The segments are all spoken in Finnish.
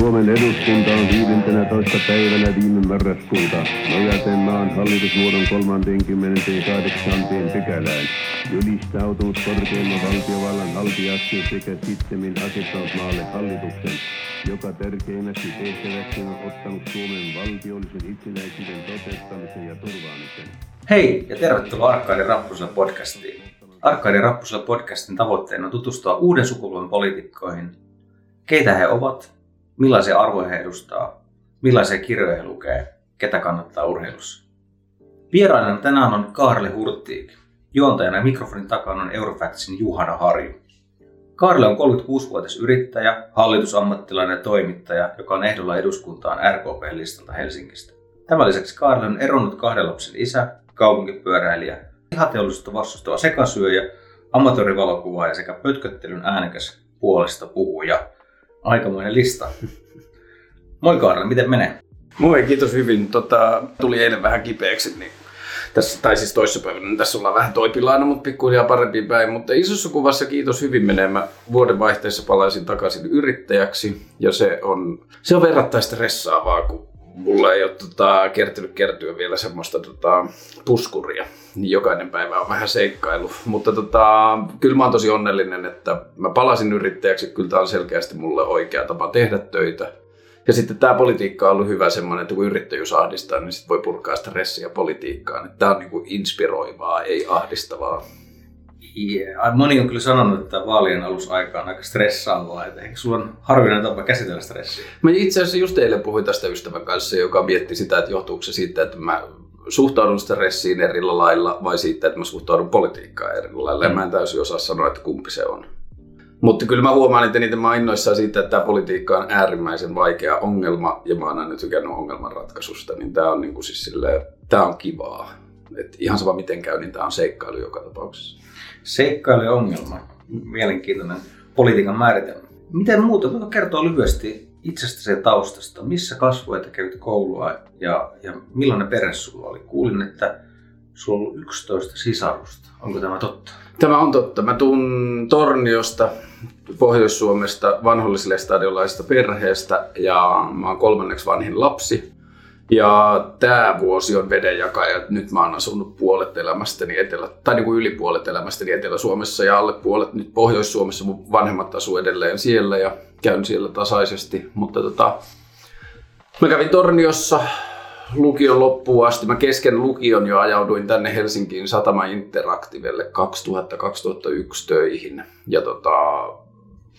Suomen eduskunta on 15. päivänä viime marraskuuta nojaten maan hallitusmuodon 38. pykälään ylistautunut korkeimman valtiovallan haltijaksi sekä sittemmin asettanut maalle hallituksen, joka tärkeimmäksi tehtäväksi on ottanut Suomen valtiollisen itsenäisyyden toteuttamisen ja turvaamisen. Hei ja tervetuloa Arkkaiden Rappusella podcastiin. Arkkaiden Rappusella podcastin tavoitteena on tutustua uuden sukupolven poliitikkoihin, keitä he ovat, millaisia arvoja he edustaa, millaisia kirjoja he lukee, ketä kannattaa urheilussa. Vieraana tänään on Kaarle Hurttiik. Juontajana mikrofonin takana on Eurofactsin Juhana Harju. Kaarle on 36-vuotias yrittäjä, hallitusammattilainen ja toimittaja, joka on ehdolla eduskuntaan RKP-listalta Helsingistä. Tämän lisäksi Kaarle on eronnut kahden lapsen isä, kaupunkipyöräilijä, lihateollisuutta vastustava sekasyöjä, amatöörivalokuvaaja sekä pötköttelyn äänekäs puolesta puhuja. Aikamoinen lista. Moi Kaarle, miten menee? Moi, kiitos hyvin. Tota, tuli eilen vähän kipeäksi, niin tässä, tai siis toissapäivänä, niin tässä ollaan vähän toipilaana, mutta pikkuhiljaa parempi päin. Mutta isossa kuvassa kiitos hyvin menee. Mä vuoden vaihteessa palaisin takaisin yrittäjäksi ja se on, se on verrattain stressaavaa, kun mulla ei ole tota, kertynyt kertyä vielä semmoista tota, puskuria. Niin jokainen päivä on vähän seikkailu. Mutta tota, kyllä mä oon tosi onnellinen, että mä palasin yrittäjäksi. Kyllä tämä on selkeästi mulle oikea tapa tehdä töitä. Ja sitten tämä politiikka on ollut hyvä semmoinen, että kun yrittäjyys ahdistaa, niin sitten voi purkaa stressiä politiikkaan. Tämä on niin kuin inspiroivaa, ei ahdistavaa. Yeah. Moni on kyllä sanonut, että vaalien alusaika on aika stressaavaa. Että ehkä sulla on harvinainen tapa käsitellä stressiä? Mä itse asiassa just eilen puhuin tästä ystävän kanssa, joka mietti sitä, että johtuuko se siitä, että mä suhtaudun stressiin eri lailla vai siitä, että mä suhtaudun politiikkaan eri lailla. Mm. Mä en täysin osaa sanoa, että kumpi se on. Mutta kyllä mä huomaan, että niitä mä innoissaan siitä, että tämä politiikka on äärimmäisen vaikea ongelma ja mä oon aina tykännyt ongelmanratkaisusta, niin tämä on, niinku siis tää on kivaa. Et ihan sama miten käy, niin tämä on seikkailu joka tapauksessa. Seikkailu ongelma. Mielenkiintoinen politiikan määritelmä. Miten muuta? Voitko kertoa lyhyesti itsestäsi ja taustasta? Missä kasvoit ja kävit koulua ja, ja millainen perhe sulla oli? Kuulin, että sulla on ollut 11 sisarusta. Onko tämä totta? Tämä on totta. Mä tuun Torniosta, Pohjois-Suomesta, vanholliselle stadiolaisesta perheestä ja mä oon kolmanneksi vanhin lapsi. Ja tämä vuosi on vedenjakaja. Nyt mä oon asunut puolet elämästäni etelä, tai niin kuin yli puolet elämästäni Etelä-Suomessa ja alle puolet nyt Pohjois-Suomessa. Mun vanhemmat asuu edelleen siellä ja käyn siellä tasaisesti. Mutta tota, mä kävin Torniossa lukion loppuun asti. Mä kesken lukion jo ajauduin tänne Helsinkiin Satama Interactivelle 2000-2001 töihin. Ja tota,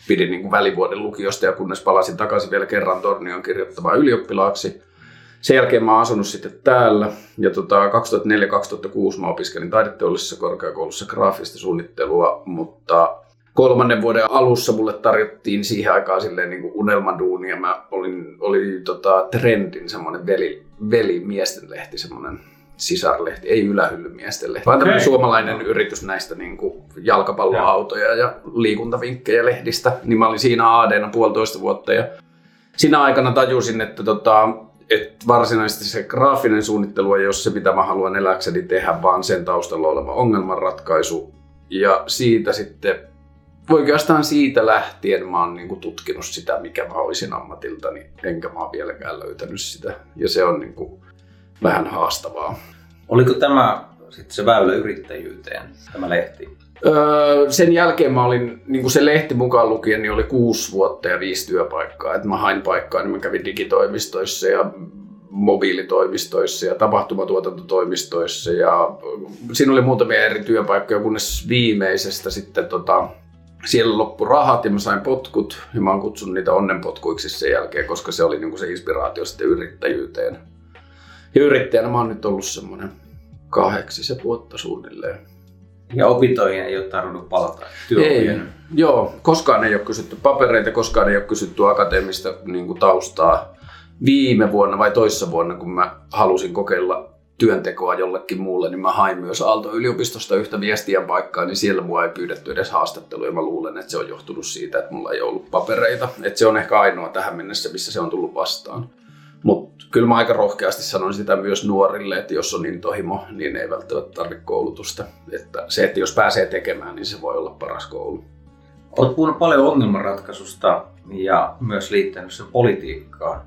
pidin niin kuin välivuoden lukiosta ja kunnes palasin takaisin vielä kerran Tornion kirjoittamaan ylioppilaaksi. Sen jälkeen mä oon asunut sitten täällä ja tota, 2004-2006 mä opiskelin taideteollisessa korkeakoulussa graafista suunnittelua, mutta kolmannen vuoden alussa mulle tarjottiin siihen aikaan silleen niin kuin unelmaduunia. Mä olin, oli tota, Trendin semmoinen veli, velimiesten lehti, semmoinen sisarlehti, ei ylähyllymiesten lehti, vaan tämmöinen suomalainen yritys näistä niin kuin jalkapalloautoja ja liikuntavinkkejä lehdistä. Niin mä olin siinä ADna puolitoista vuotta ja siinä aikana tajusin, että tota, että varsinaisesti se graafinen suunnittelu ei ole se, mitä mä haluan eläkseni tehdä, vaan sen taustalla oleva ongelmanratkaisu. Ja siitä sitten, oikeastaan siitä lähtien mä oon niinku tutkinut sitä, mikä mä olisin ammatiltani, enkä mä oon vieläkään löytänyt sitä. Ja se on niinku vähän haastavaa. Oliko tämä sitten se väylä yrittäjyyteen, tämä lehti? Öö, sen jälkeen mä olin, niin kuin se lehti mukaan lukien, niin oli kuusi vuotta ja viisi työpaikkaa. Et mä hain paikkaa, niin mä kävin digitoimistoissa ja mobiilitoimistoissa ja tapahtumatuotantotoimistoissa ja siinä oli muutamia eri työpaikkoja, kunnes viimeisestä sitten tota, siellä loppu rahat ja mä sain potkut ja mä oon kutsunut niitä onnenpotkuiksi sen jälkeen, koska se oli niin kuin se inspiraatio sitten yrittäjyyteen. Ja yrittäjänä mä oon nyt ollut semmoinen kahdeksisen vuotta suunnilleen. Ja opintoihin ei ole tarvinnut palata Ei, joo, koskaan ei ole kysytty papereita, koskaan ei ole kysytty akateemista niin kuin taustaa. Viime vuonna vai toissa vuonna, kun mä halusin kokeilla työntekoa jollekin muulle, niin mä hain myös Aalto-yliopistosta yhtä viestiä paikkaa, niin siellä mua ei pyydetty edes haastattelua, ja mä luulen, että se on johtunut siitä, että mulla ei ollut papereita. Että se on ehkä ainoa tähän mennessä, missä se on tullut vastaan. Kyllä mä aika rohkeasti sanon sitä myös nuorille, että jos on intohimo, niin ei välttämättä tarvitse koulutusta. Että se, että jos pääsee tekemään, niin se voi olla paras koulu. Olet puhunut paljon ongelmanratkaisusta ja myös liittänyt sen politiikkaan.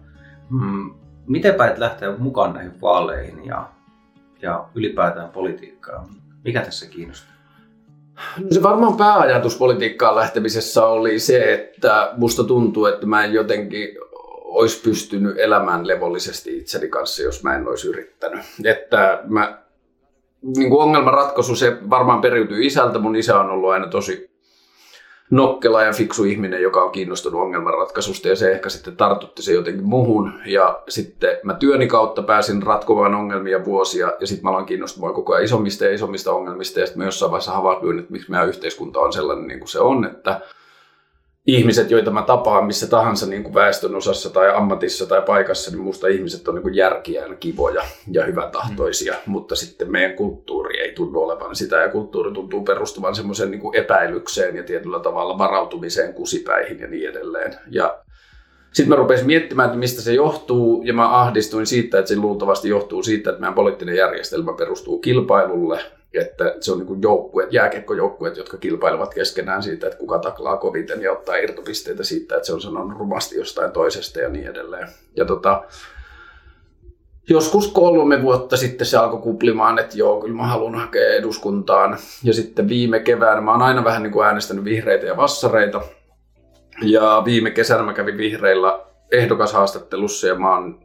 Mm, miten päät lähteä mukaan näihin vaaleihin ja, ja ylipäätään politiikkaan? Mikä tässä kiinnostaa? No se varmaan pääajatus politiikkaan lähtemisessä oli se, että musta tuntuu, että mä en jotenkin olisi pystynyt elämään levollisesti itseni kanssa, jos mä en olisi yrittänyt. Että mä, niin kuin ongelmanratkaisu, se varmaan periytyy isältä. Mun isä on ollut aina tosi nokkela ja fiksu ihminen, joka on kiinnostunut ongelmanratkaisusta ja se ehkä sitten tartutti se jotenkin muhun. Ja sitten mä työni kautta pääsin ratkomaan ongelmia vuosia ja sitten mä aloin kiinnostumaan koko ajan isommista ja isommista ongelmista ja sitten mä jossain vaiheessa havahduin, että miksi meidän yhteiskunta on sellainen niin kuin se on, että ihmiset, joita mä tapaan missä tahansa niin kuin väestön osassa tai ammatissa tai paikassa, niin musta ihmiset on niin kuin järkiään kivoja ja hyväntahtoisia, mm. mutta sitten meidän kulttuuri ei tunnu olevan sitä ja kulttuuri tuntuu perustuvan semmoisen niin epäilykseen ja tietyllä tavalla varautumiseen kusipäihin ja niin edelleen. Ja sitten mä rupesin miettimään, että mistä se johtuu, ja mä ahdistuin siitä, että se luultavasti johtuu siitä, että meidän poliittinen järjestelmä perustuu kilpailulle, että se on niin joukkueet, jääkiekkojoukkueet, jotka kilpailevat keskenään siitä, että kuka taklaa koviten ja ottaa irtopisteitä siitä, että se on sanonut rumasti jostain toisesta ja niin edelleen. Ja tota, joskus kolme vuotta sitten se alkoi kuplimaan, että joo, kyllä mä haluan hakea eduskuntaan. Ja sitten viime keväänä, mä oon aina vähän niin kuin äänestänyt vihreitä ja vassareita. Ja viime kesänä mä kävin vihreillä ehdokashaastattelussa ja mä oon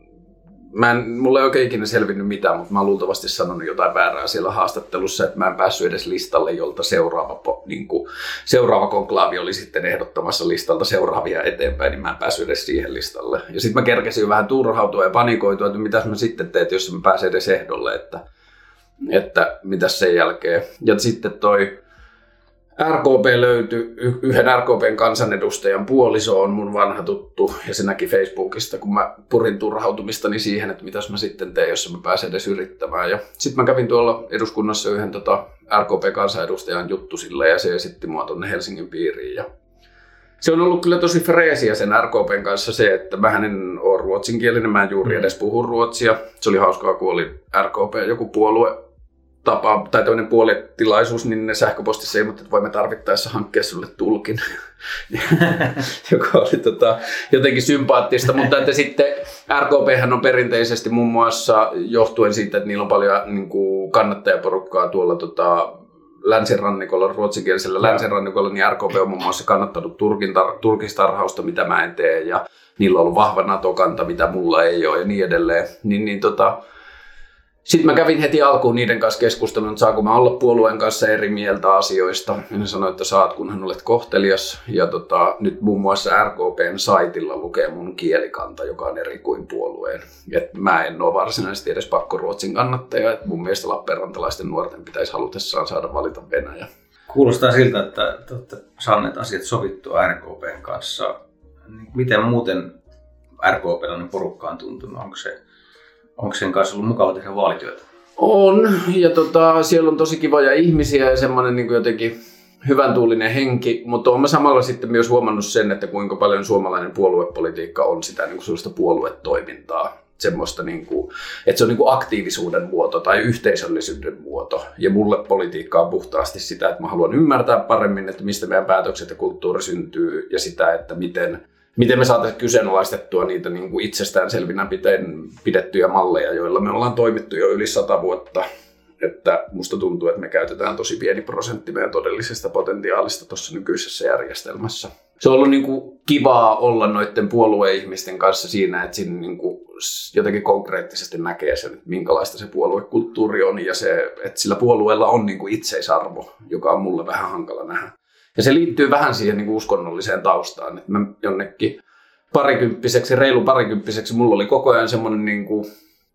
mä en, mulle ei oikein ikinä selvinnyt mitään, mutta mä oon luultavasti sanonut jotain väärää siellä haastattelussa, että mä en päässyt edes listalle, jolta seuraava, niin kuin, seuraava konklaavi oli sitten ehdottamassa listalta seuraavia eteenpäin, niin mä en päässyt edes siihen listalle. Ja sitten mä kerkesin vähän turhautua ja panikoitua, että mitä mä sitten teet, jos mä pääsen edes ehdolle, että, että mitä sen jälkeen. Ja sitten toi RKP löytyi, yhden RKPn kansanedustajan puoliso on mun vanha tuttu ja se näki Facebookista, kun mä purin turhautumistani siihen, että mitäs mä sitten teen, jos mä pääsen edes yrittämään. Ja sitten mä kävin tuolla eduskunnassa yhden tota RKP-kansanedustajan juttu sille ja se esitti mua tuonne Helsingin piiriin. Ja se on ollut kyllä tosi freesiä sen RKPn kanssa se, että mä en ole ruotsinkielinen, mä en juuri mm. edes puhu ruotsia. Se oli hauskaa, kun oli RKP joku puolue tapa tai toinen puolitilaisuus, niin ne sähköpostissa ilmoitti, että voimme tarvittaessa hankkia sulle tulkin, joka oli tota, jotenkin sympaattista, mutta että sitten RKP on perinteisesti muun muassa johtuen siitä, että niillä on paljon niin kuin kannattajaporukkaa tuolla tota, länsirannikolla, ruotsinkielisellä länsirannikolla, niin RKP on muun muassa kannattanut turkin tar- turkistarhausta, mitä mä en tee, ja niillä on ollut vahva NATO-kanta, mitä mulla ei ole, ja niin edelleen. Niin, niin tota, sitten mä kävin heti alkuun niiden kanssa keskustelun, että saako mä olla puolueen kanssa eri mieltä asioista. Ja ne sanoi, että saat, kunhan olet kohtelias. Ja tota, nyt muun muassa RKPn saitilla lukee mun kielikanta, joka on eri kuin puolueen. Et mä en ole varsinaisesti edes pakkoruotsin kannattaja. Et mun mielestä Lappeenrantalaisten nuorten pitäisi halutessaan saada valita Venäjä. Kuulostaa siltä, että te olette saaneet asiat sovittua RKPn kanssa. Miten muuten RKPlainen porukka on tuntunut? Onko se Onko sen kanssa ollut mukava tehdä vaalityötä? On, ja tota, siellä on tosi kivoja ihmisiä ja semmoinen niin jotenkin hyvän tuulinen henki, mutta olen samalla sitten myös huomannut sen, että kuinka paljon suomalainen puoluepolitiikka on sitä niin sellaista puoluetoimintaa. Semmoista, niin kuin, että se on niin kuin aktiivisuuden muoto tai yhteisöllisyyden muoto. Ja mulle politiikka on puhtaasti sitä, että mä haluan ymmärtää paremmin, että mistä meidän päätökset ja kulttuuri syntyy ja sitä, että miten – miten me saataisiin kyseenalaistettua niitä niin kuin itsestäänselvinä pidettyjä malleja, joilla me ollaan toimittu jo yli sata vuotta. Että musta tuntuu, että me käytetään tosi pieni prosentti meidän todellisesta potentiaalista tuossa nykyisessä järjestelmässä. Se on ollut niin kuin kivaa olla noiden puolueihmisten kanssa siinä, että siinä niin kuin jotenkin konkreettisesti näkee sen, että minkälaista se puoluekulttuuri on ja se, että sillä puolueella on niin kuin itseisarvo, joka on mulle vähän hankala nähdä. Ja se liittyy vähän siihen niin kuin uskonnolliseen taustaan. Että mä jonnekin parikymppiseksi, reilu parikymppiseksi, mulla oli koko ajan semmoinen niin kuin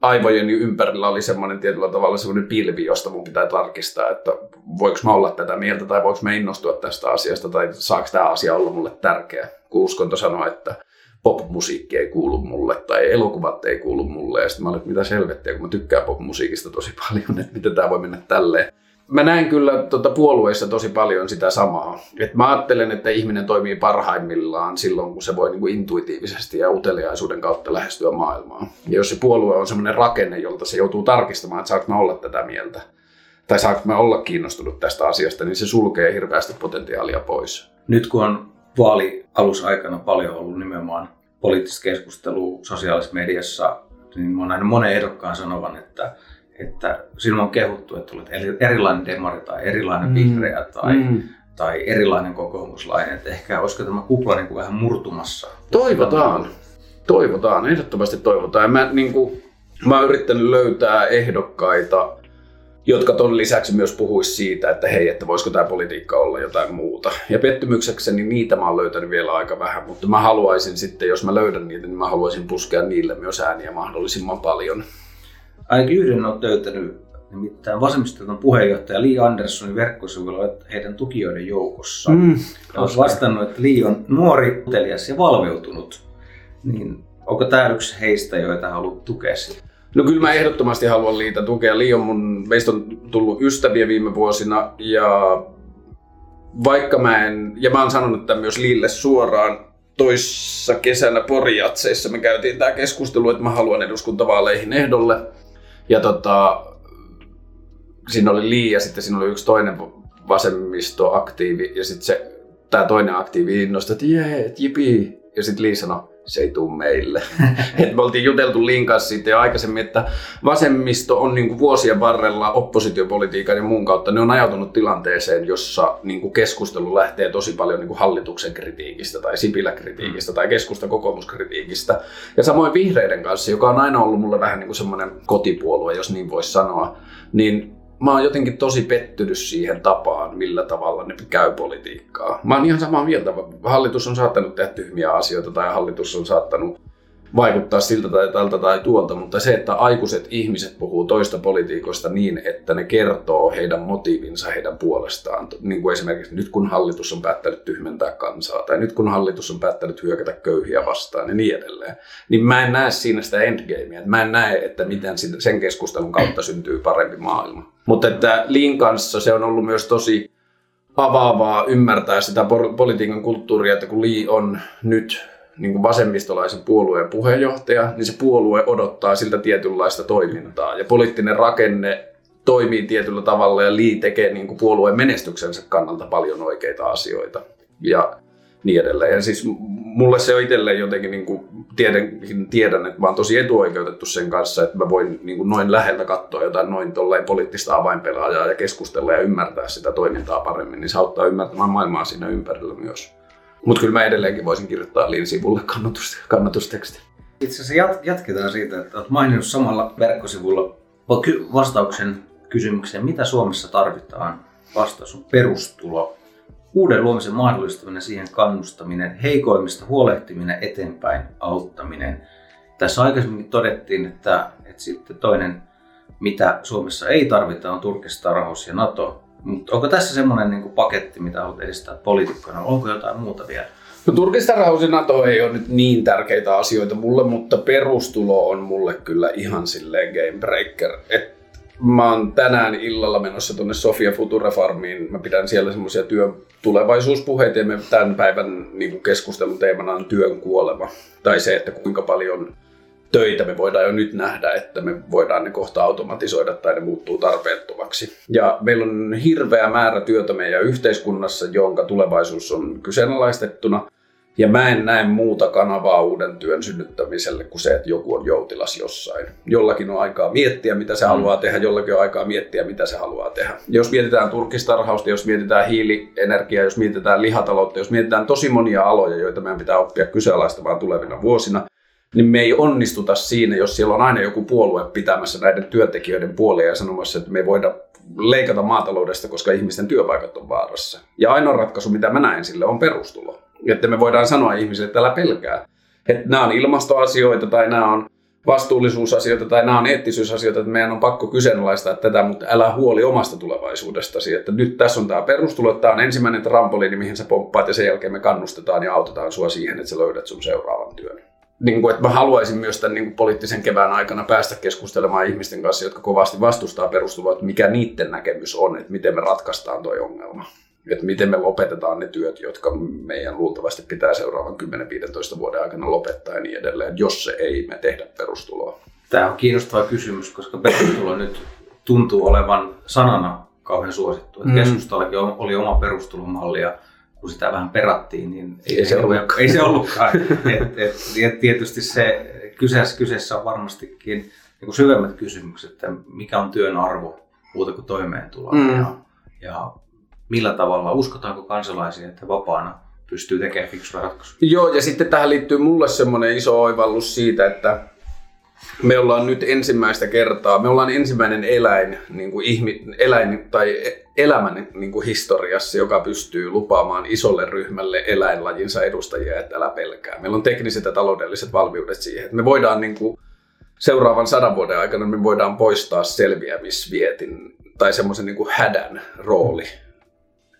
aivojeni ympärillä oli semmoinen tietyllä tavalla semmoinen pilvi, josta mun pitää tarkistaa, että voiko mä olla tätä mieltä tai voiko mä innostua tästä asiasta tai saako tämä asia olla mulle tärkeä. Kun uskonto sanoo, että popmusiikki ei kuulu mulle tai elokuvat ei kuulu mulle ja sitten mä olin, että mitä selvettiä, kun mä tykkään popmusiikista tosi paljon, että miten tämä voi mennä tälleen mä näen kyllä tuota puolueissa tosi paljon sitä samaa. Et mä ajattelen, että ihminen toimii parhaimmillaan silloin, kun se voi niin kuin intuitiivisesti ja uteliaisuuden kautta lähestyä maailmaa. Ja jos se puolue on sellainen rakenne, jolta se joutuu tarkistamaan, että saanko mä olla tätä mieltä, tai saanko mä olla kiinnostunut tästä asiasta, niin se sulkee hirveästi potentiaalia pois. nyt kun on alusaikana paljon ollut nimenomaan poliittista keskustelua sosiaalisessa mediassa, niin mä oon nähnyt monen ehdokkaan sanovan, että, että sinun on kehuttu, että olet erilainen demari tai erilainen mm. vihreä tai, mm. tai erilainen kokoomuslainen. Että ehkä olisiko tämä kupla niin kuin vähän murtumassa? Toivotaan. Toivotaan, ehdottomasti toivotaan. Mä, niin kuin, mä oon yrittänyt löytää ehdokkaita, jotka ton lisäksi myös puhuisi siitä, että hei, että voisiko tämä politiikka olla jotain muuta. Ja pettymyksekseni niitä mä oon löytänyt vielä aika vähän, mutta mä haluaisin sitten, jos mä löydän niitä, niin mä haluaisin puskea niille myös ääniä mahdollisimman paljon. Ainakin yhden on löytänyt, nimittäin vasemmiston puheenjohtaja Li Anderssonin verkkosivuilla heidän tukijoiden joukossa. Mm, ja vastannut, että Li on nuori, utelias ja valveutunut. Niin onko tämä yksi heistä, joita haluat tukea sitten? No kyllä mä ehdottomasti haluan Liitä tukea. Li on mun, meistä on tullut ystäviä viime vuosina ja vaikka mä en, ja mä oon sanonut tämän myös Liille suoraan, toissa kesänä Porijatseissa me käytiin tämä keskustelu, että mä haluan eduskuntavaaleihin ehdolle. Ja tota, siinä oli Li ja sitten siinä oli yksi toinen vasemmistoaktiivi ja sitten se, tämä toinen aktiivi innostui, että jee, jipi. Ja sitten Li sanoi, se ei tule meille. Et me oltiin juteltu Lin kanssa siitä jo aikaisemmin, että vasemmisto on niin kuin vuosien varrella oppositiopolitiikan ja muun kautta, ne on ajautunut tilanteeseen, jossa niin kuin keskustelu lähtee tosi paljon niin kuin hallituksen kritiikistä tai Sipilä-kritiikistä mm. tai keskusta kokoomuskritiikistä. Ja samoin vihreiden kanssa, joka on aina ollut mulle vähän niin kuin semmoinen kotipuolue, jos niin voisi sanoa, niin mä oon jotenkin tosi pettynyt siihen tapaan, millä tavalla ne käy politiikkaa. Mä oon ihan samaa mieltä. Hallitus on saattanut tehdä tyhmiä asioita tai hallitus on saattanut vaikuttaa siltä tai tältä tai tuolta, mutta se, että aikuiset ihmiset puhuu toista politiikoista niin, että ne kertoo heidän motiivinsa heidän puolestaan, niin kuin esimerkiksi nyt kun hallitus on päättänyt tyhmentää kansaa tai nyt kun hallitus on päättänyt hyökätä köyhiä vastaan ja niin edelleen, niin mä en näe siinä sitä endgamea. Mä en näe, että miten sen keskustelun kautta syntyy parempi maailma. Mutta että Liin kanssa se on ollut myös tosi avaavaa ymmärtää sitä politiikan kulttuuria, että kun Lee on nyt niin kuin vasemmistolaisen puolueen puheenjohtaja, niin se puolue odottaa siltä tietynlaista toimintaa. Ja poliittinen rakenne toimii tietyllä tavalla ja Lee tekee niin kuin puolueen menestyksensä kannalta paljon oikeita asioita. Ja niin edelleen. Ja siis mulle se on itselleen jotenkin, niin kuin, tietenkin tiedän, että mä oon tosi etuoikeutettu sen kanssa, että mä voin niin kuin noin läheltä katsoa jotain noin tolleen poliittista avainpelaajaa ja keskustella ja ymmärtää sitä toimintaa paremmin, niin se auttaa ymmärtämään maailmaa siinä ympärillä myös. Mutta kyllä mä edelleenkin voisin kirjoittaa Liin sivulle kannatus, kannatusteksti. Itse asiassa jatketaan siitä, että olet maininnut samalla verkkosivulla vastauksen kysymykseen, mitä Suomessa tarvitaan. Vastaus on perustulo. Uuden luomisen mahdollistaminen, siihen kannustaminen, heikoimmista huolehtiminen, eteenpäin auttaminen. Tässä aikaisemmin todettiin, että, että sitten toinen, mitä Suomessa ei tarvita, on turkistarhaus ja NATO. Mutta onko tässä semmoinen niin paketti, mitä haluat edistää poliitikkona? Onko jotain muuta vielä? No turkistarhaus ja NATO ei ole nyt niin tärkeitä asioita mulle, mutta perustulo on mulle kyllä ihan silleen game breaker. Et mä oon tänään illalla menossa tuonne Sofia Futura Farmiin. Mä pidän siellä semmoisia työn tulevaisuuspuheita ja tämän päivän niin keskustelun teemana on työn kuolema. Tai se, että kuinka paljon töitä me voidaan jo nyt nähdä, että me voidaan ne kohta automatisoida tai ne muuttuu tarpeettomaksi. Ja meillä on hirveä määrä työtä meidän yhteiskunnassa, jonka tulevaisuus on kyseenalaistettuna. Ja mä en näe muuta kanavaa uuden työn synnyttämiselle kuin se, että joku on joutilas jossain. Jollakin on aikaa miettiä, mitä se mm. haluaa tehdä, jollakin on aikaa miettiä, mitä se haluaa tehdä. Jos mietitään turkistarhausta, jos mietitään hiilienergiaa, jos mietitään lihataloutta, jos mietitään tosi monia aloja, joita meidän pitää oppia kyseenalaistamaan tulevina vuosina, niin me ei onnistuta siinä, jos siellä on aina joku puolue pitämässä näiden työntekijöiden puolia ja sanomassa, että me ei voida leikata maataloudesta, koska ihmisten työpaikat on vaarassa. Ja ainoa ratkaisu, mitä mä näen sille, on perustulo. Että me voidaan sanoa ihmisille, että älä pelkää. Että nämä on ilmastoasioita tai nämä on vastuullisuusasioita tai nämä on eettisyysasioita, että meidän on pakko kyseenalaistaa tätä, mutta älä huoli omasta tulevaisuudestasi. Että nyt tässä on tämä perustulo, että tämä on ensimmäinen trampoliini, mihin sä pomppaat ja sen jälkeen me kannustetaan ja autetaan sua siihen, että sä löydät sun seuraavan työn niin kuin, että mä haluaisin myös tämän niin kuin poliittisen kevään aikana päästä keskustelemaan ihmisten kanssa, jotka kovasti vastustaa perustuloa, että mikä niiden näkemys on, että miten me ratkaistaan tuo ongelma. Että miten me lopetetaan ne työt, jotka meidän luultavasti pitää seuraavan 10-15 vuoden aikana lopettaa ja niin edelleen, jos se ei me tehdä perustuloa. Tämä on kiinnostava kysymys, koska perustulo nyt tuntuu olevan sanana kauhean suosittu. Mm. Keskustallakin oli oma perustulomalli ja kun sitä vähän perattiin, niin ei, ei se, ollutkaan. Ei se ollutkaan. et, et, et, tietysti se kyseessä, kyseessä on varmastikin niin kuin syvemmät kysymykset, että mikä on työn arvo muuta kuin toimeentuloa mm. ja, ja millä tavalla, uskotaanko kansalaisia, että vapaana pystyy tekemään fiksuja ratkaisuja. Joo, ja sitten tähän liittyy mulle semmoinen iso oivallus siitä, että me ollaan nyt ensimmäistä kertaa, me ollaan ensimmäinen eläin, niin kuin ihmi, eläin tai elämän niin kuin historiassa, joka pystyy lupaamaan isolle ryhmälle eläinlajinsa edustajia, että älä pelkää. Meillä on tekniset ja taloudelliset valmiudet siihen, että me voidaan niin kuin, seuraavan sadan vuoden aikana me voidaan poistaa selviämisvietin tai semmoisen niin hädän rooli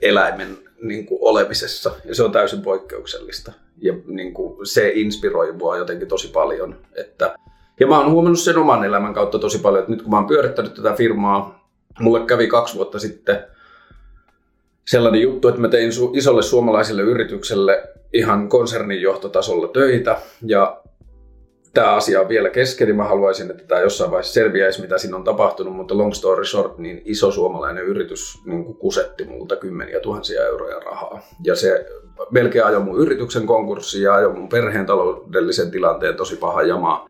eläimen niin kuin olemisessa. Ja se on täysin poikkeuksellista. Ja niin kuin, se inspiroi mua jotenkin tosi paljon. Että, ja mä oon huomannut sen oman elämän kautta tosi paljon, että nyt kun mä oon pyörittänyt tätä firmaa, mulle kävi kaksi vuotta sitten sellainen juttu, että mä tein isolle suomalaiselle yritykselle ihan konsernin johtotasolla töitä ja tämä asia on vielä kesken, niin mä haluaisin, että tämä jossain vaiheessa selviäisi, mitä siinä on tapahtunut, mutta long story short, niin iso suomalainen yritys niin kusetti multa kymmeniä tuhansia euroja rahaa. Ja se melkein ajoi mun yrityksen konkurssi ja ajoi mun perheen taloudellisen tilanteen tosi paha jamaa.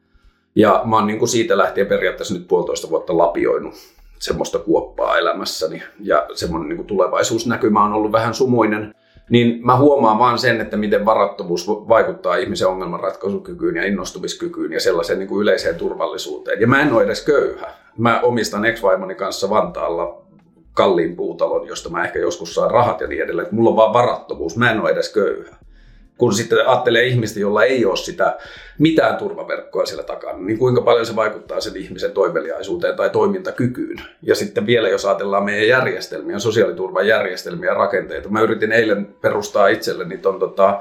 Ja mä oon niin kuin siitä lähtien periaatteessa nyt puolitoista vuotta lapioinut semmoista kuoppaa elämässäni. Ja semmoinen niin kuin tulevaisuusnäkymä on ollut vähän sumuinen niin mä huomaan vaan sen, että miten varattomuus vaikuttaa ihmisen ongelmanratkaisukykyyn ja innostumiskykyyn ja sellaiseen niin kuin yleiseen turvallisuuteen. Ja mä en ole edes köyhä. Mä omistan ex-vaimoni kanssa Vantaalla kalliin puutalon, josta mä ehkä joskus saan rahat ja niin edelleen. Mulla on vaan varattomuus, mä en ole edes köyhä kun sitten ajattelee ihmistä, jolla ei ole sitä mitään turvaverkkoa siellä takana, niin kuinka paljon se vaikuttaa sen ihmisen toimeliaisuuteen tai toimintakykyyn. Ja sitten vielä, jos ajatellaan meidän järjestelmiä, sosiaaliturvan järjestelmiä ja rakenteita. Mä yritin eilen perustaa itselleni ton tota,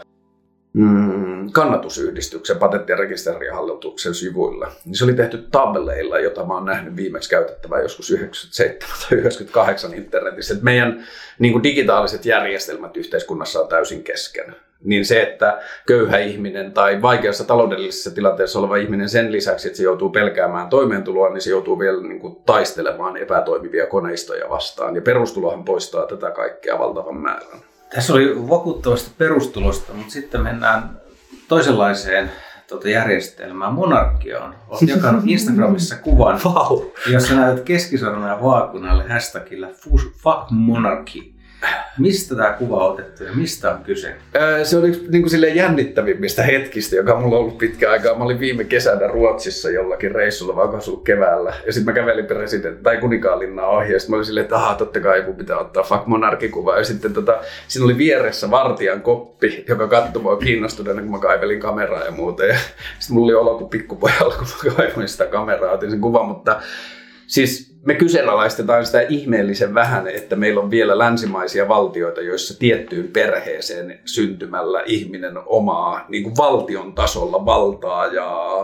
mm, kannatusyhdistyksen patentti- ja rekisterihallituksen sivuilla. Niin se oli tehty tableilla, jota mä oon nähnyt viimeksi käytettävän joskus 97 tai 98 internetissä. Et meidän niin kuin digitaaliset järjestelmät yhteiskunnassa on täysin kesken niin se, että köyhä ihminen tai vaikeassa taloudellisessa tilanteessa oleva ihminen sen lisäksi, että se joutuu pelkäämään toimeentuloa, niin se joutuu vielä niin kuin taistelemaan epätoimivia koneistoja vastaan. Ja perustulohan poistaa tätä kaikkea valtavan määrän. Tässä oli vakuuttavasti perustulosta, mutta sitten mennään toisenlaiseen tuota järjestelmään, monarkiaan. Olet jakanut Instagramissa kuvan, wow. jossa näytät keskisormea vaakunalle hashtagillä fuck monarchy. Mistä tämä kuva on otettu ja mistä on kyse? Se on yksi niin kuin jännittävimmistä hetkistä, joka mulla on ollut pitkä aikaa. Mä olin viime kesänä Ruotsissa jollakin reissulla, vaan keväällä. Ja sitten mä kävelin presidentti tai kuninkaanlinnaa ohi. Ja sitten mä olin silleen, että totta kai joku pitää ottaa fuck monarkikuva. Ja sitten tota, siinä oli vieressä vartijan koppi, joka katsoi mua kiinnostuneena, kun mä kaivelin kameraa ja muuta. Ja sitten mulla oli olo kuin pikkupojalla, kun mä kaivoin sitä kameraa, otin sen kuvan. Mutta siis me kyseenalaistetaan sitä ihmeellisen vähän, että meillä on vielä länsimaisia valtioita, joissa tiettyyn perheeseen syntymällä ihminen omaa niin kuin valtion tasolla valtaa ja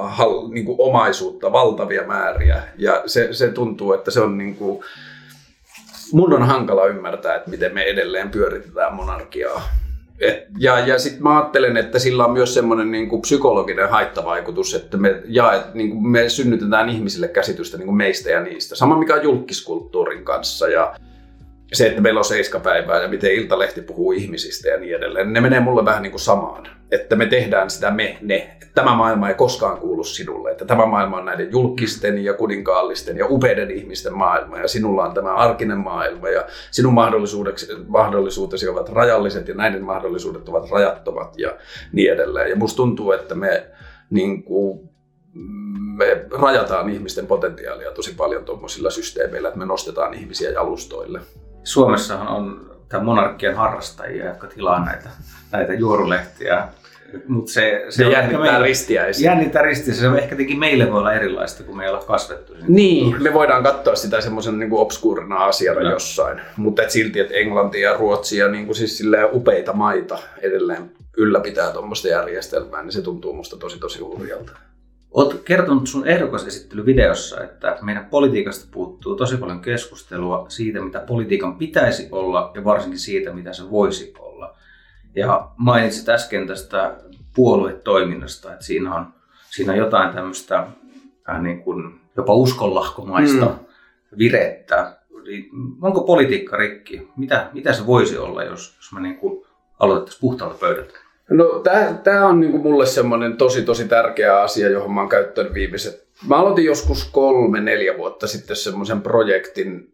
niin kuin omaisuutta valtavia määriä. Ja se, se tuntuu, että se on niin kuin, mun on hankala ymmärtää, että miten me edelleen pyöritetään monarkiaa. Et, ja ja sitten mä ajattelen, että sillä on myös semmoinen niin psykologinen haittavaikutus, että me, ja, niin kuin me synnytetään ihmisille käsitystä niin kuin meistä ja niistä. Sama mikä on julkiskulttuurin kanssa ja se, että meillä on seiskapäivää ja miten Iltalehti puhuu ihmisistä ja niin edelleen. Ne menee mulle vähän niin kuin samaan. Että me tehdään sitä me, ne, tämä maailma ei koskaan kuulu sinulle, että tämä maailma on näiden julkisten ja kuninkaallisten ja upeiden ihmisten maailma ja sinulla on tämä arkinen maailma ja sinun mahdollisuutesi ovat rajalliset ja näiden mahdollisuudet ovat rajattomat ja niin edelleen. Ja musta tuntuu, että me niin kuin, me rajataan ihmisten potentiaalia tosi paljon tuommoisilla systeemeillä, että me nostetaan ihmisiä jalustoille. Suomessahan on tämän monarkian harrastajia, jotka tilaa näitä, näitä juorulehtiä mutta se, se jännittää ristiäisiä. Jännittää ristiäisiä. Se ehkä teki meille voi olla erilaista, kun me ei olla kasvettu. Niin, me voidaan katsoa sitä semmoisen niin obskuurina asiana no. jossain. Mutta et silti, että Englanti ja Ruotsi ja niin kuin siis upeita maita edelleen ylläpitää tuommoista järjestelmää, niin se tuntuu musta tosi tosi hurjalta. Olet kertonut sun ehdokasesittelyvideossa, että meidän politiikasta puuttuu tosi paljon keskustelua siitä, mitä politiikan pitäisi olla ja varsinkin siitä, mitä se voisi olla. Ja mainitsit äsken tästä puoluetoiminnasta, että siinä on, siinä on jotain tämmöistä äh, niin kuin jopa uskonlahkomaista mm. virettä. Onko politiikka rikki? Mitä, mitä se voisi olla, jos, jos mä niin kuin aloitettaisiin puhtaalta pöydältä? No tämä on niinku mulle semmoinen tosi tosi tärkeä asia, johon mä oon käyttänyt viimeiset... Mä aloitin joskus kolme, neljä vuotta sitten semmoisen projektin,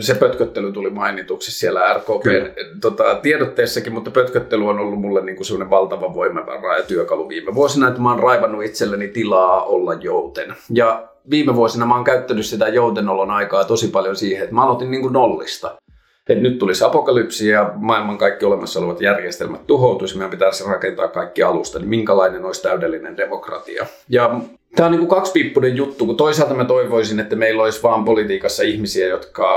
se pötköttely tuli mainituksi siellä RKP tota, tiedotteessakin, mutta pötköttely on ollut mulle niinku semmoinen valtava voimavara ja työkalu viime vuosina, että mä oon raivannut itselleni tilaa olla jouten. Ja viime vuosina mä oon käyttänyt sitä joutenolon aikaa tosi paljon siihen, että mä aloitin niinku nollista että nyt tulisi apokalypsi ja maailman kaikki olemassa olevat järjestelmät tuhoutuisi, meidän pitäisi rakentaa kaikki alusta, niin minkälainen olisi täydellinen demokratia. Ja Tämä on niin kuin kaksipiippunen juttu, kun toisaalta mä toivoisin, että meillä olisi vaan politiikassa ihmisiä, jotka,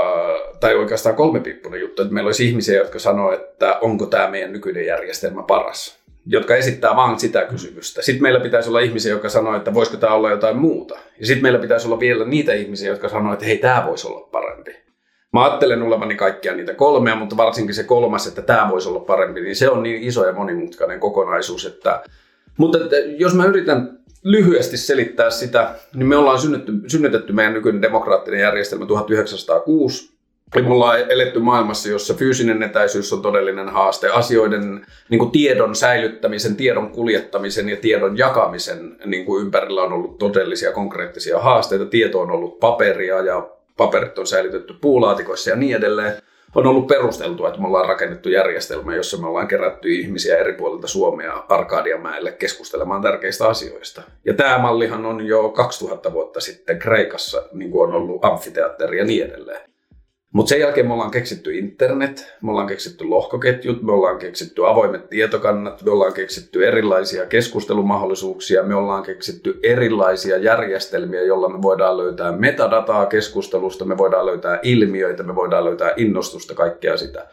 tai oikeastaan kolmepiippunen juttu, että meillä olisi ihmisiä, jotka sanoo, että onko tämä meidän nykyinen järjestelmä paras, jotka esittää vaan sitä kysymystä. Sitten meillä pitäisi olla ihmisiä, jotka sanoo, että voisiko tämä olla jotain muuta. Ja sitten meillä pitäisi olla vielä niitä ihmisiä, jotka sanoo, että hei, tämä voisi olla parempi. Mä ajattelen olevani kaikkia niitä kolmea, mutta varsinkin se kolmas, että tämä voisi olla parempi, niin se on niin iso ja monimutkainen kokonaisuus. Että... Mutta että jos mä yritän lyhyesti selittää sitä, niin me ollaan synnytty, synnytetty meidän nykyinen demokraattinen järjestelmä 1906. Eli me ollaan eletty maailmassa, jossa fyysinen etäisyys on todellinen haaste. Asioiden niin kuin tiedon säilyttämisen, tiedon kuljettamisen ja tiedon jakamisen niin kuin ympärillä on ollut todellisia konkreettisia haasteita. Tieto on ollut paperia ja paperit on säilytetty puulaatikoissa ja niin edelleen, on ollut perusteltua, että me ollaan rakennettu järjestelmä, jossa me ollaan kerätty ihmisiä eri puolilta Suomea Arkadianmäelle keskustelemaan tärkeistä asioista. Ja tämä mallihan on jo 2000 vuotta sitten Kreikassa, niin kuin on ollut amfiteatteri ja niin edelleen. Mutta sen jälkeen me ollaan keksitty internet, me ollaan keksitty lohkoketjut, me ollaan keksitty avoimet tietokannat, me ollaan keksitty erilaisia keskustelumahdollisuuksia, me ollaan keksitty erilaisia järjestelmiä, joilla me voidaan löytää metadataa keskustelusta, me voidaan löytää ilmiöitä, me voidaan löytää innostusta, kaikkea sitä.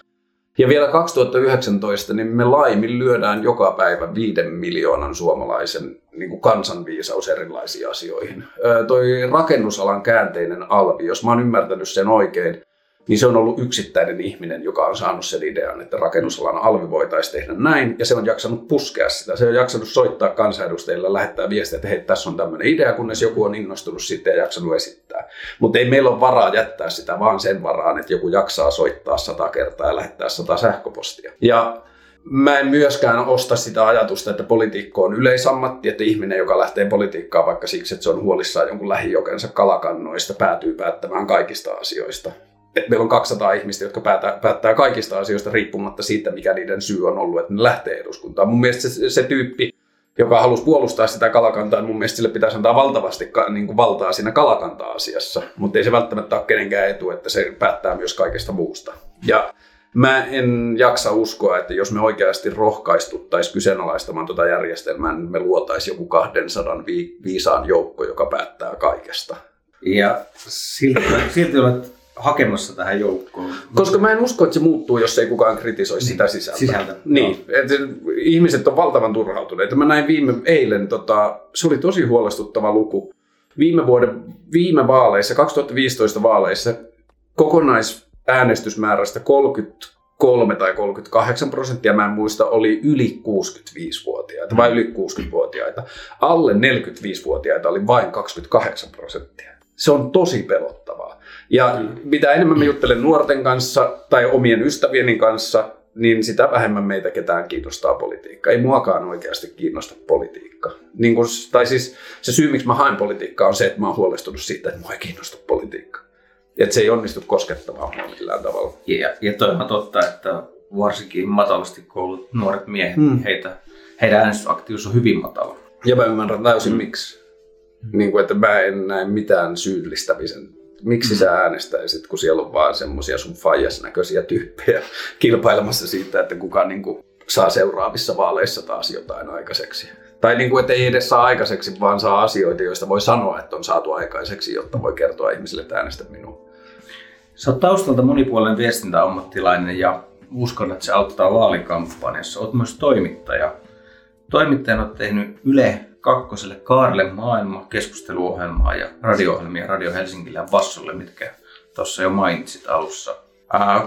Ja vielä 2019 niin me laimin lyödään joka päivä viiden miljoonan suomalaisen niin kuin kansanviisaus erilaisiin asioihin. Öö, toi rakennusalan käänteinen alvi, jos mä oon ymmärtänyt sen oikein, niin se on ollut yksittäinen ihminen, joka on saanut sen idean, että rakennusalan alvi voitaisiin tehdä näin, ja se on jaksanut puskea sitä. Se on jaksanut soittaa kansanedustajille, lähettää viestiä, että hei, tässä on tämmöinen idea, kunnes joku on innostunut sitten ja jaksanut esittää. Mutta ei meillä ole varaa jättää sitä vaan sen varaan, että joku jaksaa soittaa sata kertaa ja lähettää sata sähköpostia. Ja Mä en myöskään osta sitä ajatusta, että politiikko on yleisammatti, että ihminen, joka lähtee politiikkaan vaikka siksi, että se on huolissaan jonkun lähijokensa kalakannoista, päätyy päättämään kaikista asioista meillä on 200 ihmistä, jotka päättää, päättää kaikista asioista riippumatta siitä, mikä niiden syy on ollut, että ne lähtee eduskuntaan. Mun mielestä se, se tyyppi, joka halusi puolustaa sitä kalakantaa, mun mielestä sille pitäisi antaa valtavasti niin kuin valtaa siinä kalakanta-asiassa, mutta ei se välttämättä ole kenenkään etu, että se päättää myös kaikesta muusta. Ja mä en jaksa uskoa, että jos me oikeasti rohkaistuttaisiin kyseenalaistamaan tuota järjestelmää, niin me luotaisiin joku 200 viisaan joukko, joka päättää kaikesta. Ja silti, silti olet hakemassa tähän joukkoon. Koska mä en usko, että se muuttuu, jos ei kukaan kritisoi sitä niin, sisältöä. Sisältö. Niin, että ihmiset on valtavan turhautuneita. Mä näin viime eilen, tota, se oli tosi huolestuttava luku. Viime vuoden, viime vaaleissa, 2015 vaaleissa, kokonaisäänestysmäärästä 33 tai 38 prosenttia, mä en muista, oli yli 65-vuotiaita vai yli 60-vuotiaita. Alle 45-vuotiaita oli vain 28 prosenttia. Se on tosi pelottavaa. Ja mitä enemmän mä juttelen nuorten kanssa tai omien ystävieni kanssa, niin sitä vähemmän meitä ketään kiinnostaa politiikka. Ei muakaan oikeasti kiinnosta politiikka. Niin kun, tai siis se syy, miksi mä haen politiikkaa, on se, että mä oon huolestunut siitä, että mua ei kiinnosta politiikka. Että se ei onnistu koskettamaan mua millään tavalla. Ja, ja toi on totta, että varsinkin matalasti koulut nuoret miehet, hmm. heitä, heidän äänestysaktiivisuus on hyvin matala. Ja mä ymmärrän täysin hmm. miksi. Hmm. Niin kuin, että mä en näe mitään syyllistämisen miksi sä äänestäisit, kun siellä on vaan semmoisia sun faijas näköisiä tyyppejä kilpailemassa siitä, että kuka niin kuin saa seuraavissa vaaleissa taas jotain aikaiseksi. Tai niin kuin, että ei edes saa aikaiseksi, vaan saa asioita, joista voi sanoa, että on saatu aikaiseksi, jotta voi kertoa ihmisille, että äänestä minua. Sä oot taustalta monipuolinen viestintäammattilainen ja uskon, että se auttaa vaalikampanjassa. Oot myös toimittaja. Toimittajana oot tehnyt Yle kakkoselle Kaarle Maailma keskusteluohjelmaa ja radio-ohjelmia Radio Helsingille ja Bassolle, mitkä tuossa jo mainitsit alussa.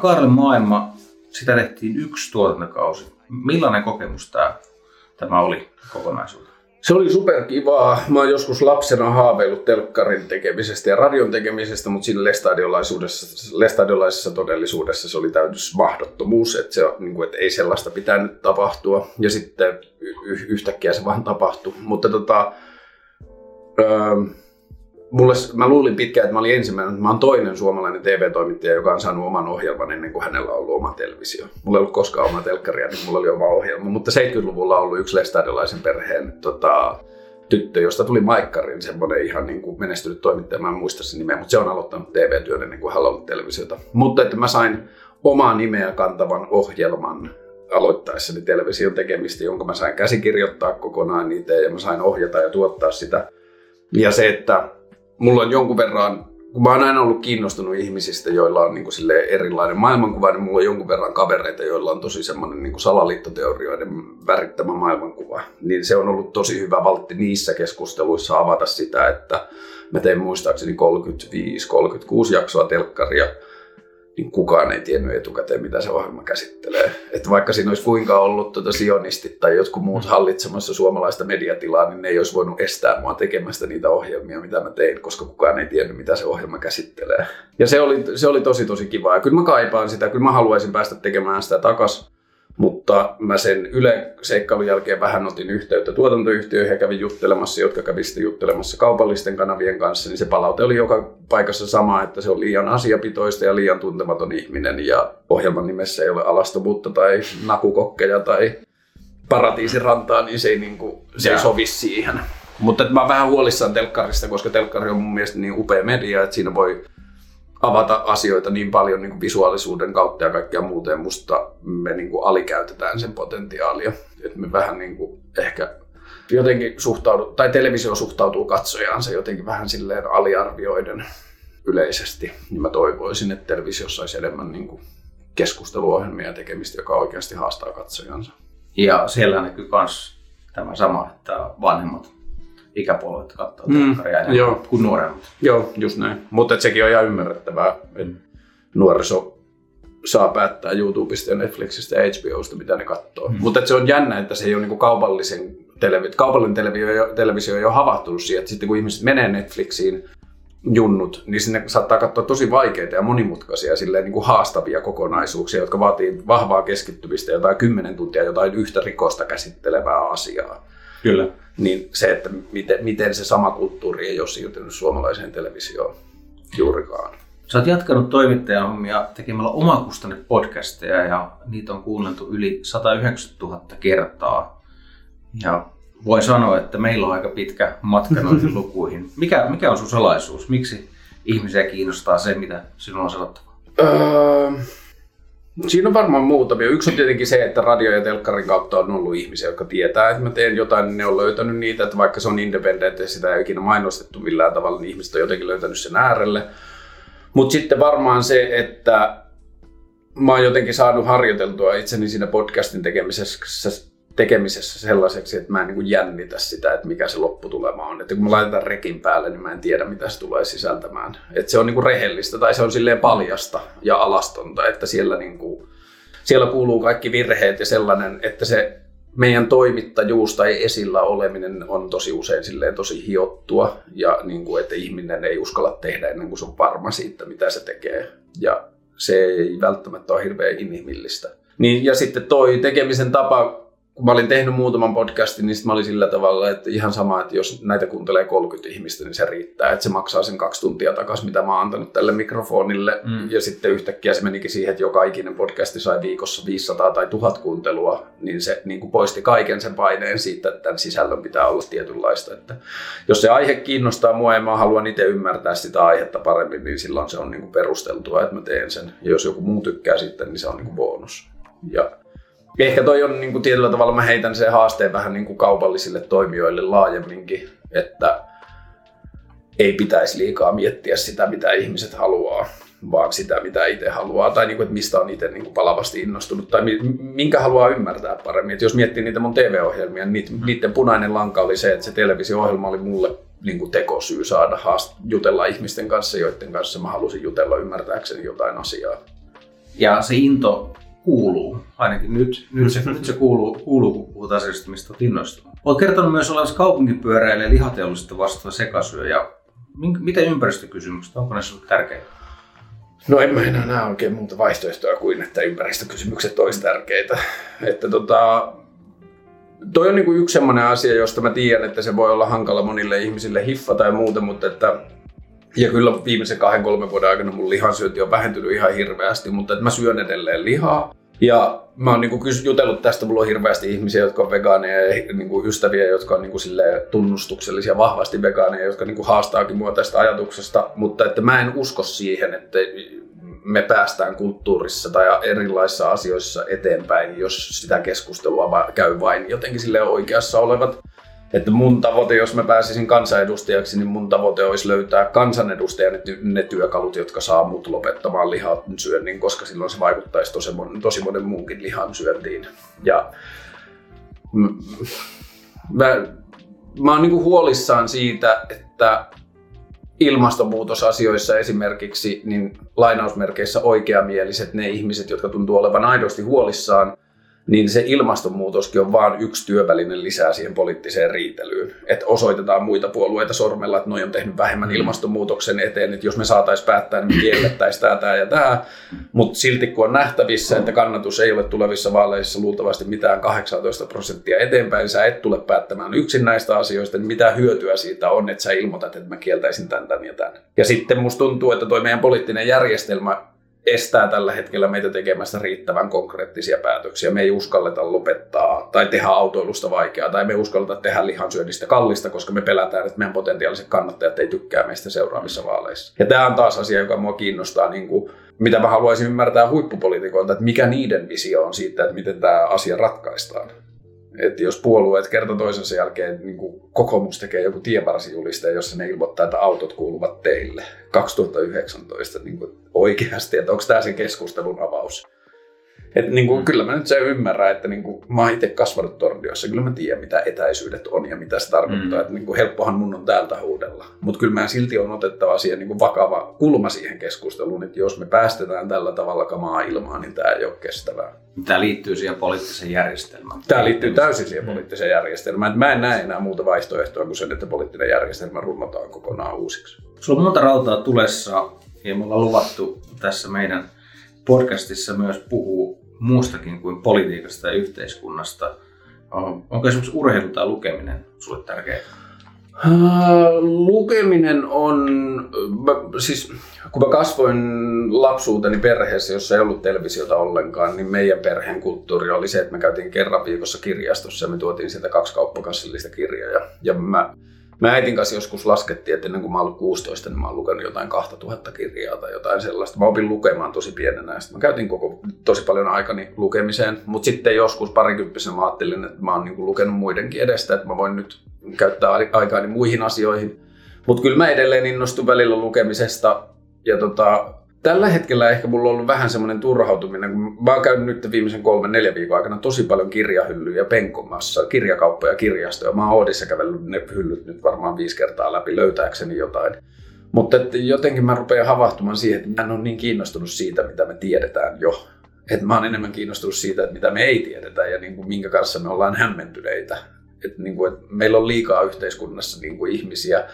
Kaarle Maailma, sitä tehtiin yksi tuotantokausi. Millainen kokemus tämä, tämä oli kokonaisuus? Se oli superkivaa. Mä oon joskus lapsena haaveillut telkkarin tekemisestä ja radion tekemisestä, mutta siinä lestadiolaisuudessa, lestadiolaisessa todellisuudessa se oli täydys mahdottomuus, että, se, niin kuin, että ei sellaista pitänyt tapahtua. Ja sitten y- yhtäkkiä se vaan tapahtui. Mutta tota, öö, mulle, mä luulin pitkään, että mä olin ensimmäinen, mä oon toinen suomalainen TV-toimittaja, joka on saanut oman ohjelman ennen kuin hänellä on ollut oma televisio. Mulla ei ollut koskaan oma telkkaria, niin mulla oli oma ohjelma. Mutta 70-luvulla on ollut yksi lestadiolaisen perheen tota, tyttö, josta tuli Maikkarin semmoinen ihan niin kuin menestynyt toimittaja, mä en muista sen nimeä, mutta se on aloittanut TV-työn ennen kuin hän on televisiota. Mutta että mä sain omaa nimeä kantavan ohjelman aloittaessani television tekemistä, jonka mä sain käsikirjoittaa kokonaan niitä ja mä sain ohjata ja tuottaa sitä. Ja se, että mulla on jonkun verran, kun mä oon aina ollut kiinnostunut ihmisistä, joilla on niin kuin erilainen maailmankuva, niin mulla on jonkun verran kavereita, joilla on tosi semmoinen niin kuin salaliittoteorioiden värittämä maailmankuva. Niin se on ollut tosi hyvä valtti niissä keskusteluissa avata sitä, että mä tein muistaakseni 35-36 jaksoa telkkaria, niin kukaan ei tiennyt etukäteen, mitä se ohjelma käsittelee. Että vaikka siinä olisi kuinka ollut tuota sionistit tai jotkut muut hallitsemassa suomalaista mediatilaa, niin ne ei olisi voinut estää mua tekemästä niitä ohjelmia, mitä mä tein, koska kukaan ei tiennyt, mitä se ohjelma käsittelee. Ja se oli, se oli tosi tosi kiva. Ja kyllä mä kaipaan sitä, kyllä mä haluaisin päästä tekemään sitä takas. Mutta mä sen Yle seikkailun jälkeen vähän otin yhteyttä tuotantoyhtiöihin ja kävin juttelemassa, jotka kävi sitten juttelemassa kaupallisten kanavien kanssa, niin se palaute oli joka paikassa sama, että se on liian asiapitoista ja liian tuntematon ihminen ja ohjelman nimessä ei ole alastomuutta tai nakukokkeja tai paratiisirantaa, niin se ei, niin kuin, se ei sovi siihen. Mutta mä oon vähän huolissaan telkkarista, koska telkkari on mun mielestä niin upea media, että siinä voi avata asioita niin paljon niin kuin visuaalisuuden kautta ja kaikkea muuta, ja musta me niin kuin alikäytetään sen potentiaalia. Että me vähän niin kuin ehkä jotenkin suhtaudu, tai televisio suhtautuu katsojaansa jotenkin vähän silleen aliarvioiden yleisesti, niin mä toivoisin, että televisiossa olisi enemmän niin kuin keskusteluohjelmia ja tekemistä, joka oikeasti haastaa katsojansa. Ja siellä näkyy myös tämä sama, että vanhemmat ikäpolvet katsoo mm, joo. kuin nuoremmat. Joo, just näin. Mutta sekin on ihan ymmärrettävää, että nuoriso saa päättää YouTubesta ja Netflixistä ja HBOsta, mitä ne katsoo. Mm. Mutta se on jännä, että se ei ole niinku kaupallisen televi- kaupallinen televisio, televisio ei ole havahtunut siihen, että sitten kun ihmiset menee Netflixiin, junnut, niin sinne saattaa katsoa tosi vaikeita ja monimutkaisia silleen, niin kuin haastavia kokonaisuuksia, jotka vaatii vahvaa keskittymistä, jotain kymmenen tuntia jotain yhtä rikosta käsittelevää asiaa. Kyllä. Niin se, että miten, miten se sama kulttuuri ei ole siirtynyt suomalaiseen televisioon juurikaan. Sä oot jatkanut toimittajahommia tekemällä omakustanne podcasteja ja niitä on kuunneltu yli 190 000 kertaa. Ja voi sanoa, että meillä on aika pitkä matka noihin lukuihin. Mikä, mikä on sun salaisuus? Miksi ihmisiä kiinnostaa se, mitä sinulla on sanottavaa? Öö, Siinä on varmaan muutamia. Yksi on tietenkin se, että radio- ja telkkarin kautta on ollut ihmisiä, jotka tietää, että mä teen jotain, niin ne on löytänyt niitä, että vaikka se on independent ja sitä ei ikinä mainostettu millään tavalla, niin ihmiset on jotenkin löytänyt sen äärelle. Mutta sitten varmaan se, että mä oon jotenkin saanut harjoiteltua itseni siinä podcastin tekemisessä tekemisessä sellaiseksi, että mä en niin jännitä sitä, että mikä se lopputulema on. Että kun mä laitetaan rekin päälle, niin mä en tiedä, mitä se tulee sisältämään. Että se on niin kuin rehellistä tai se on silleen paljasta ja alastonta, että siellä, niin kuin, siellä kuuluu kaikki virheet ja sellainen, että se meidän toimittajuus tai esillä oleminen on tosi usein silleen tosi hiottua ja niin kuin, että ihminen ei uskalla tehdä ennen kuin se on varma siitä, mitä se tekee. Ja se ei välttämättä ole hirveän inhimillistä. Niin, ja sitten toi tekemisen tapa, kun mä olin tehnyt muutaman podcastin, niin mä olin sillä tavalla, että ihan sama, että jos näitä kuuntelee 30 ihmistä, niin se riittää, että se maksaa sen kaksi tuntia takaisin, mitä mä oon antanut tälle mikrofonille. Mm. Ja sitten yhtäkkiä se menikin siihen, että joka ikinen podcasti sai viikossa 500 tai 1000 kuuntelua, niin se niin kuin poisti kaiken sen paineen siitä, että tämän sisällön pitää olla tietynlaista. Että jos se aihe kiinnostaa mua ja mä haluan itse ymmärtää sitä aihetta paremmin, niin silloin se on niin kuin perusteltua, että mä teen sen. Ja jos joku muu tykkää sitten, niin se on niin kuin bonus. Ja Ehkä toi on niin kuin tietyllä tavalla, mä heitän sen haasteen vähän niin kuin kaupallisille toimijoille laajemminkin, että ei pitäisi liikaa miettiä sitä, mitä ihmiset haluaa, vaan sitä, mitä itse haluaa, tai niin kuin, että mistä on itse niin kuin palavasti innostunut, tai minkä haluaa ymmärtää paremmin. Että jos miettii niitä mun TV-ohjelmia, niin niiden punainen lanka oli se, että se televisio-ohjelma oli mulle niin kuin tekosyy saada haast- jutella ihmisten kanssa, joiden kanssa mä halusin jutella ymmärtääkseni jotain asiaa. Ja se into kuuluu. Ainakin nyt, nyt, se, nyt se kuuluu, kuuluu, kun puhutaan asioista, mistä olet innostunut. Olet kertonut myös olevasi kaupunkipyöräille ja lihateollisuutta vastaava sekasyö. Ja miten ympäristökysymykset, onko ne sinulle tärkeitä? No en mä enää näe oikein muuta vaihtoehtoa kuin, että ympäristökysymykset olisi tärkeitä. Että tota, toi on niinku yksi sellainen asia, josta mä tiedän, että se voi olla hankala monille ihmisille hiffa tai muuta, mutta että ja kyllä viimeisen kahden, kolmen vuoden aikana mun lihansyönti on vähentynyt ihan hirveästi, mutta että mä syön edelleen lihaa. Ja mä oon niinku jutellut tästä, mulla on hirveästi ihmisiä, jotka on vegaaneja ja niinku ystäviä, jotka on niinku tunnustuksellisia, vahvasti vegaaneja, jotka niinku haastaakin mua tästä ajatuksesta, mutta että mä en usko siihen, että me päästään kulttuurissa tai erilaisissa asioissa eteenpäin, jos sitä keskustelua käy vain jotenkin sille oikeassa olevat. Että mun tavoite, jos mä pääsisin kansanedustajaksi, niin mun tavoite olisi löytää kansanedustajan ne työkalut, jotka saa mut lopettamaan lihan syönnin, koska silloin se vaikuttaisi tosi monen, tosi monen muunkin lihan syöntiin. Ja mä, mä oon niinku huolissaan siitä, että ilmastonmuutosasioissa esimerkiksi, niin lainausmerkeissä oikeamieliset ne ihmiset, jotka tuntuu olevan aidosti huolissaan, niin se ilmastonmuutoskin on vain yksi työväline lisää siihen poliittiseen riitelyyn. Että osoitetaan muita puolueita sormella, että noi on tehnyt vähemmän mm. ilmastonmuutoksen eteen, että jos me saataisiin päättää, niin me kiellettäisiin tämä, tämä ja tämä. Mutta silti kun on nähtävissä, että kannatus ei ole tulevissa vaaleissa luultavasti mitään 18 prosenttia eteenpäin, sä et tule päättämään yksin näistä asioista, niin mitä hyötyä siitä on, että sä ilmoitat, että mä kieltäisin tämän, tämän ja tämän. Ja sitten musta tuntuu, että toi meidän poliittinen järjestelmä estää tällä hetkellä meitä tekemästä riittävän konkreettisia päätöksiä. Me ei uskalleta lopettaa tai tehdä autoilusta vaikeaa tai me ei uskalleta tehdä lihansyönnistä kallista, koska me pelätään, että meidän potentiaaliset kannattajat ei tykkää meistä seuraavissa vaaleissa. Ja tämä on taas asia, joka mua kiinnostaa, niin kuin, mitä mä haluaisin ymmärtää huippupolitiikoilta, että mikä niiden visio on siitä, että miten tämä asia ratkaistaan. Että jos puolueet kerta toisensa jälkeen niin kokoomus tekee joku tienvarsijuliste, jossa ne ilmoittaa, että autot kuuluvat teille 2019 niin oikeasti, että onko tämä se keskustelun avaus. Et niin kuin, mm. Kyllä mä nyt se ymmärrän, että niin kuin, mä oon itse kasvanut Torniossa, kyllä mä tiedän mitä etäisyydet on ja mitä se tarkoittaa. Mm. Että niin kuin, helppohan mun on täältä huudella. Mutta kyllä mä silti on otettava siihen niin kuin vakava kulma siihen keskusteluun, että jos me päästetään tällä tavalla kamaa ilmaan, niin tämä ei ole kestävää. Tämä liittyy siihen poliittiseen järjestelmään. Tämä liittyy täysin siihen poliittiseen järjestelmään. Mä en näe enää muuta vaihtoehtoa kuin sen, että poliittinen järjestelmä runnotaan kokonaan uusiksi. Sulla on monta rautaa tulessa ja me ollaan luvattu tässä meidän podcastissa myös puhua muustakin kuin politiikasta ja yhteiskunnasta. Onko esimerkiksi urheilu tai lukeminen sulle tärkeää? Lukeminen on, siis kun mä kasvoin lapsuuteni perheessä, jossa ei ollut televisiota ollenkaan, niin meidän perheen kulttuuri oli se, että me käytiin kerran viikossa kirjastossa ja me tuotiin sieltä kaksi kauppakassillista kirjoja. Ja mä me äitin kanssa joskus laskettiin, että ennen kuin mä ollut 16, niin mä oon lukenut jotain 2000 kirjaa tai jotain sellaista. Mä opin lukemaan tosi pienenä. Sitten mä käytin koko, tosi paljon aikani lukemiseen. Mutta sitten joskus parikymppisenä mä ajattelin, että mä oon niin lukenut muidenkin edestä, että mä voin nyt käyttää aikaani muihin asioihin. Mutta kyllä mä edelleen innostun välillä lukemisesta. Ja tota, Tällä hetkellä ehkä mulla on ollut vähän semmoinen turhautuminen, kun mä oon käynyt nyt viimeisen kolmen, neljän viikon aikana tosi paljon kirjahyllyjä penkomassa, kirjakauppoja, kirjastoja. Mä oon Oodissa kävellyt ne hyllyt nyt varmaan viisi kertaa läpi löytääkseni jotain. Mutta jotenkin mä rupean havahtumaan siihen, että mä en ole niin kiinnostunut siitä, mitä me tiedetään jo. Että mä oon enemmän kiinnostunut siitä, että mitä me ei tiedetä ja niin kuin minkä kanssa me ollaan hämmentyneitä. Että niin kuin, että meillä on liikaa yhteiskunnassa niin kuin ihmisiä,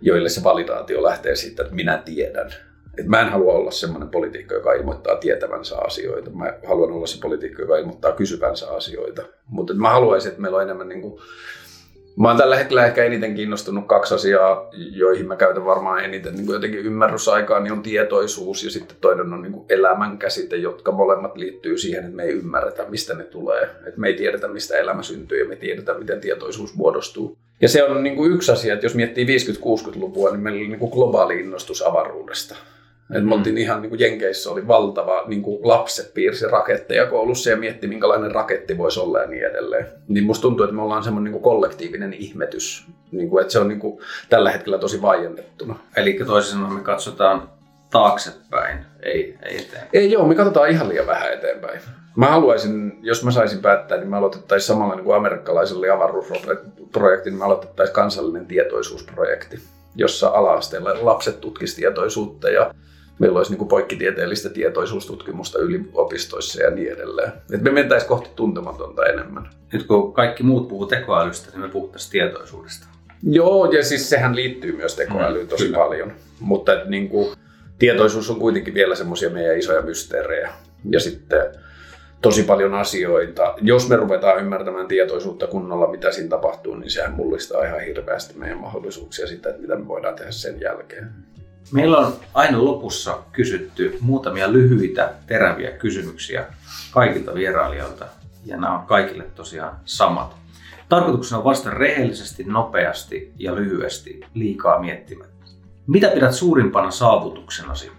joille se validaatio lähtee siitä, että minä tiedän et mä en halua olla semmoinen poliitikko, joka ilmoittaa tietävänsä asioita. Mä haluan olla se poliitikko, joka ilmoittaa kysyvänsä asioita. Mutta mä haluaisin, että meillä on enemmän niin kuin... Mä oon tällä hetkellä ehkä eniten kiinnostunut kaksi asiaa, joihin mä käytän varmaan eniten niin kuin jotenkin ymmärrysaikaa, niin on tietoisuus ja sitten toinen on niin kuin elämän käsite, jotka molemmat liittyy siihen, että me ei ymmärretä, mistä ne tulee. Että me ei tiedetä, mistä elämä syntyy ja me tiedetä, miten tietoisuus muodostuu. Ja se on niin kuin yksi asia, että jos miettii 50-60-lukua, niin meillä oli niin kuin globaali innostus avaruudesta et me oltiin ihan niin kuin Jenkeissä oli valtava, niin kuin lapset piirsi raketteja koulussa ja mietti, minkälainen raketti voisi olla ja niin edelleen. Niin musta tuntuu, että me ollaan semmoinen niin kollektiivinen ihmetys, niin kuin, että se on niin kuin tällä hetkellä tosi vaiennettuna. Eli toisin sanoen me katsotaan taaksepäin, ei, ei eteenpäin. Ei joo, me katsotaan ihan liian vähän eteenpäin. Mä haluaisin, jos mä saisin päättää, niin mä aloitettaisiin samalla niin kuin amerikkalaiselle avaruusprojektin, mä aloitettaisiin kansallinen tietoisuusprojekti, jossa ala lapset tutkisivat tietoisuutta ja meillä olisi niin kuin poikkitieteellistä tietoisuustutkimusta yliopistoissa ja niin edelleen. Et me mentäisiin kohti tuntematonta enemmän. Nyt kun kaikki muut puhuu tekoälystä, niin me puhuttaisiin tietoisuudesta. Joo, ja siis sehän liittyy myös tekoälyyn tosi Kyllä. paljon. Mutta et niin kuin, tietoisuus on kuitenkin vielä semmoisia meidän isoja mysteerejä. Ja sitten tosi paljon asioita. Jos me ruvetaan ymmärtämään tietoisuutta kunnolla, mitä siinä tapahtuu, niin sehän mullistaa ihan hirveästi meidän mahdollisuuksia sitä, että mitä me voidaan tehdä sen jälkeen. Meillä on aina lopussa kysytty muutamia lyhyitä, teräviä kysymyksiä kaikilta vierailijoilta, ja nämä on kaikille tosiaan samat. Tarkoituksena on vastata rehellisesti, nopeasti ja lyhyesti, liikaa miettimättä. Mitä pidät suurimpana saavutuksenasi?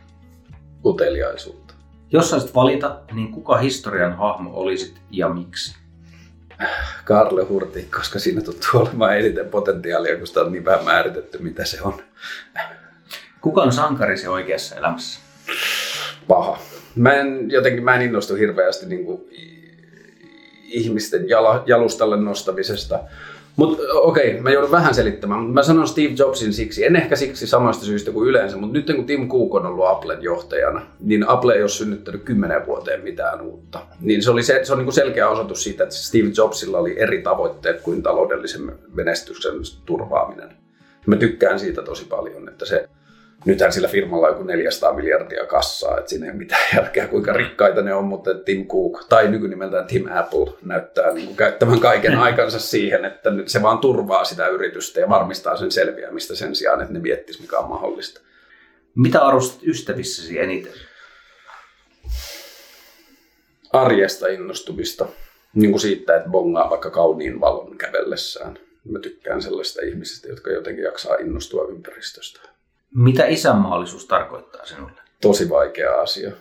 Uteliaisuutta. Jos saisit valita, niin kuka historian hahmo olisit ja miksi? Karle Hurti, koska siinä tuntuu olemaan eniten potentiaalia, kun sitä on niin vähän määritetty, mitä se on. Kuka on sankarisi oikeassa elämässä? paha. Mä en, jotenkin mä en innostu hirveästi niin kuin, ihmisten jala, jalustalle nostamisesta. Mutta okei, okay, mä joudun vähän selittämään, mä sanon Steve Jobsin siksi, en ehkä siksi samasta syystä kuin yleensä, mutta nyt kun Tim Cook on ollut Applen johtajana, niin Apple ei ole synnyttänyt kymmenen vuoteen mitään uutta. Niin se, oli se, se on kuin selkeä osoitus siitä, että Steve Jobsilla oli eri tavoitteet kuin taloudellisen menestyksen turvaaminen. Mä tykkään siitä tosi paljon, että se, nythän sillä firmalla on joku 400 miljardia kassaa, että siinä ei ole mitään järkeä, kuinka rikkaita ne on, mutta Tim Cook, tai nykynimeltään Tim Apple, näyttää niin kuin käyttävän kaiken aikansa siihen, että nyt se vaan turvaa sitä yritystä ja varmistaa sen selviämistä sen sijaan, että ne miettis mikä on mahdollista. Mitä arvostat ystävissäsi eniten? Arjesta innostumista, niin kuin siitä, että bongaa vaikka kauniin valon kävellessään. Mä tykkään sellaista ihmisistä, jotka jotenkin jaksaa innostua ympäristöstä. Mitä isänmaallisuus tarkoittaa sinulle? tosi vaikea asia.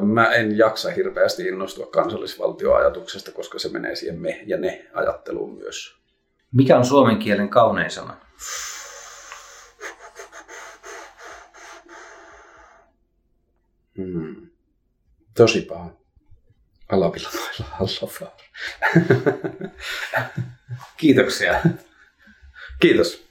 Mä en jaksa hirveästi innostua kansallisvaltioajatuksesta, koska se menee siihen me ja ne ajatteluun myös. Mikä on suomen kielen kaunein sana? Hmm. Tosi paha. Alavilamailla Allafaar. Kiitoksia. Kiitos.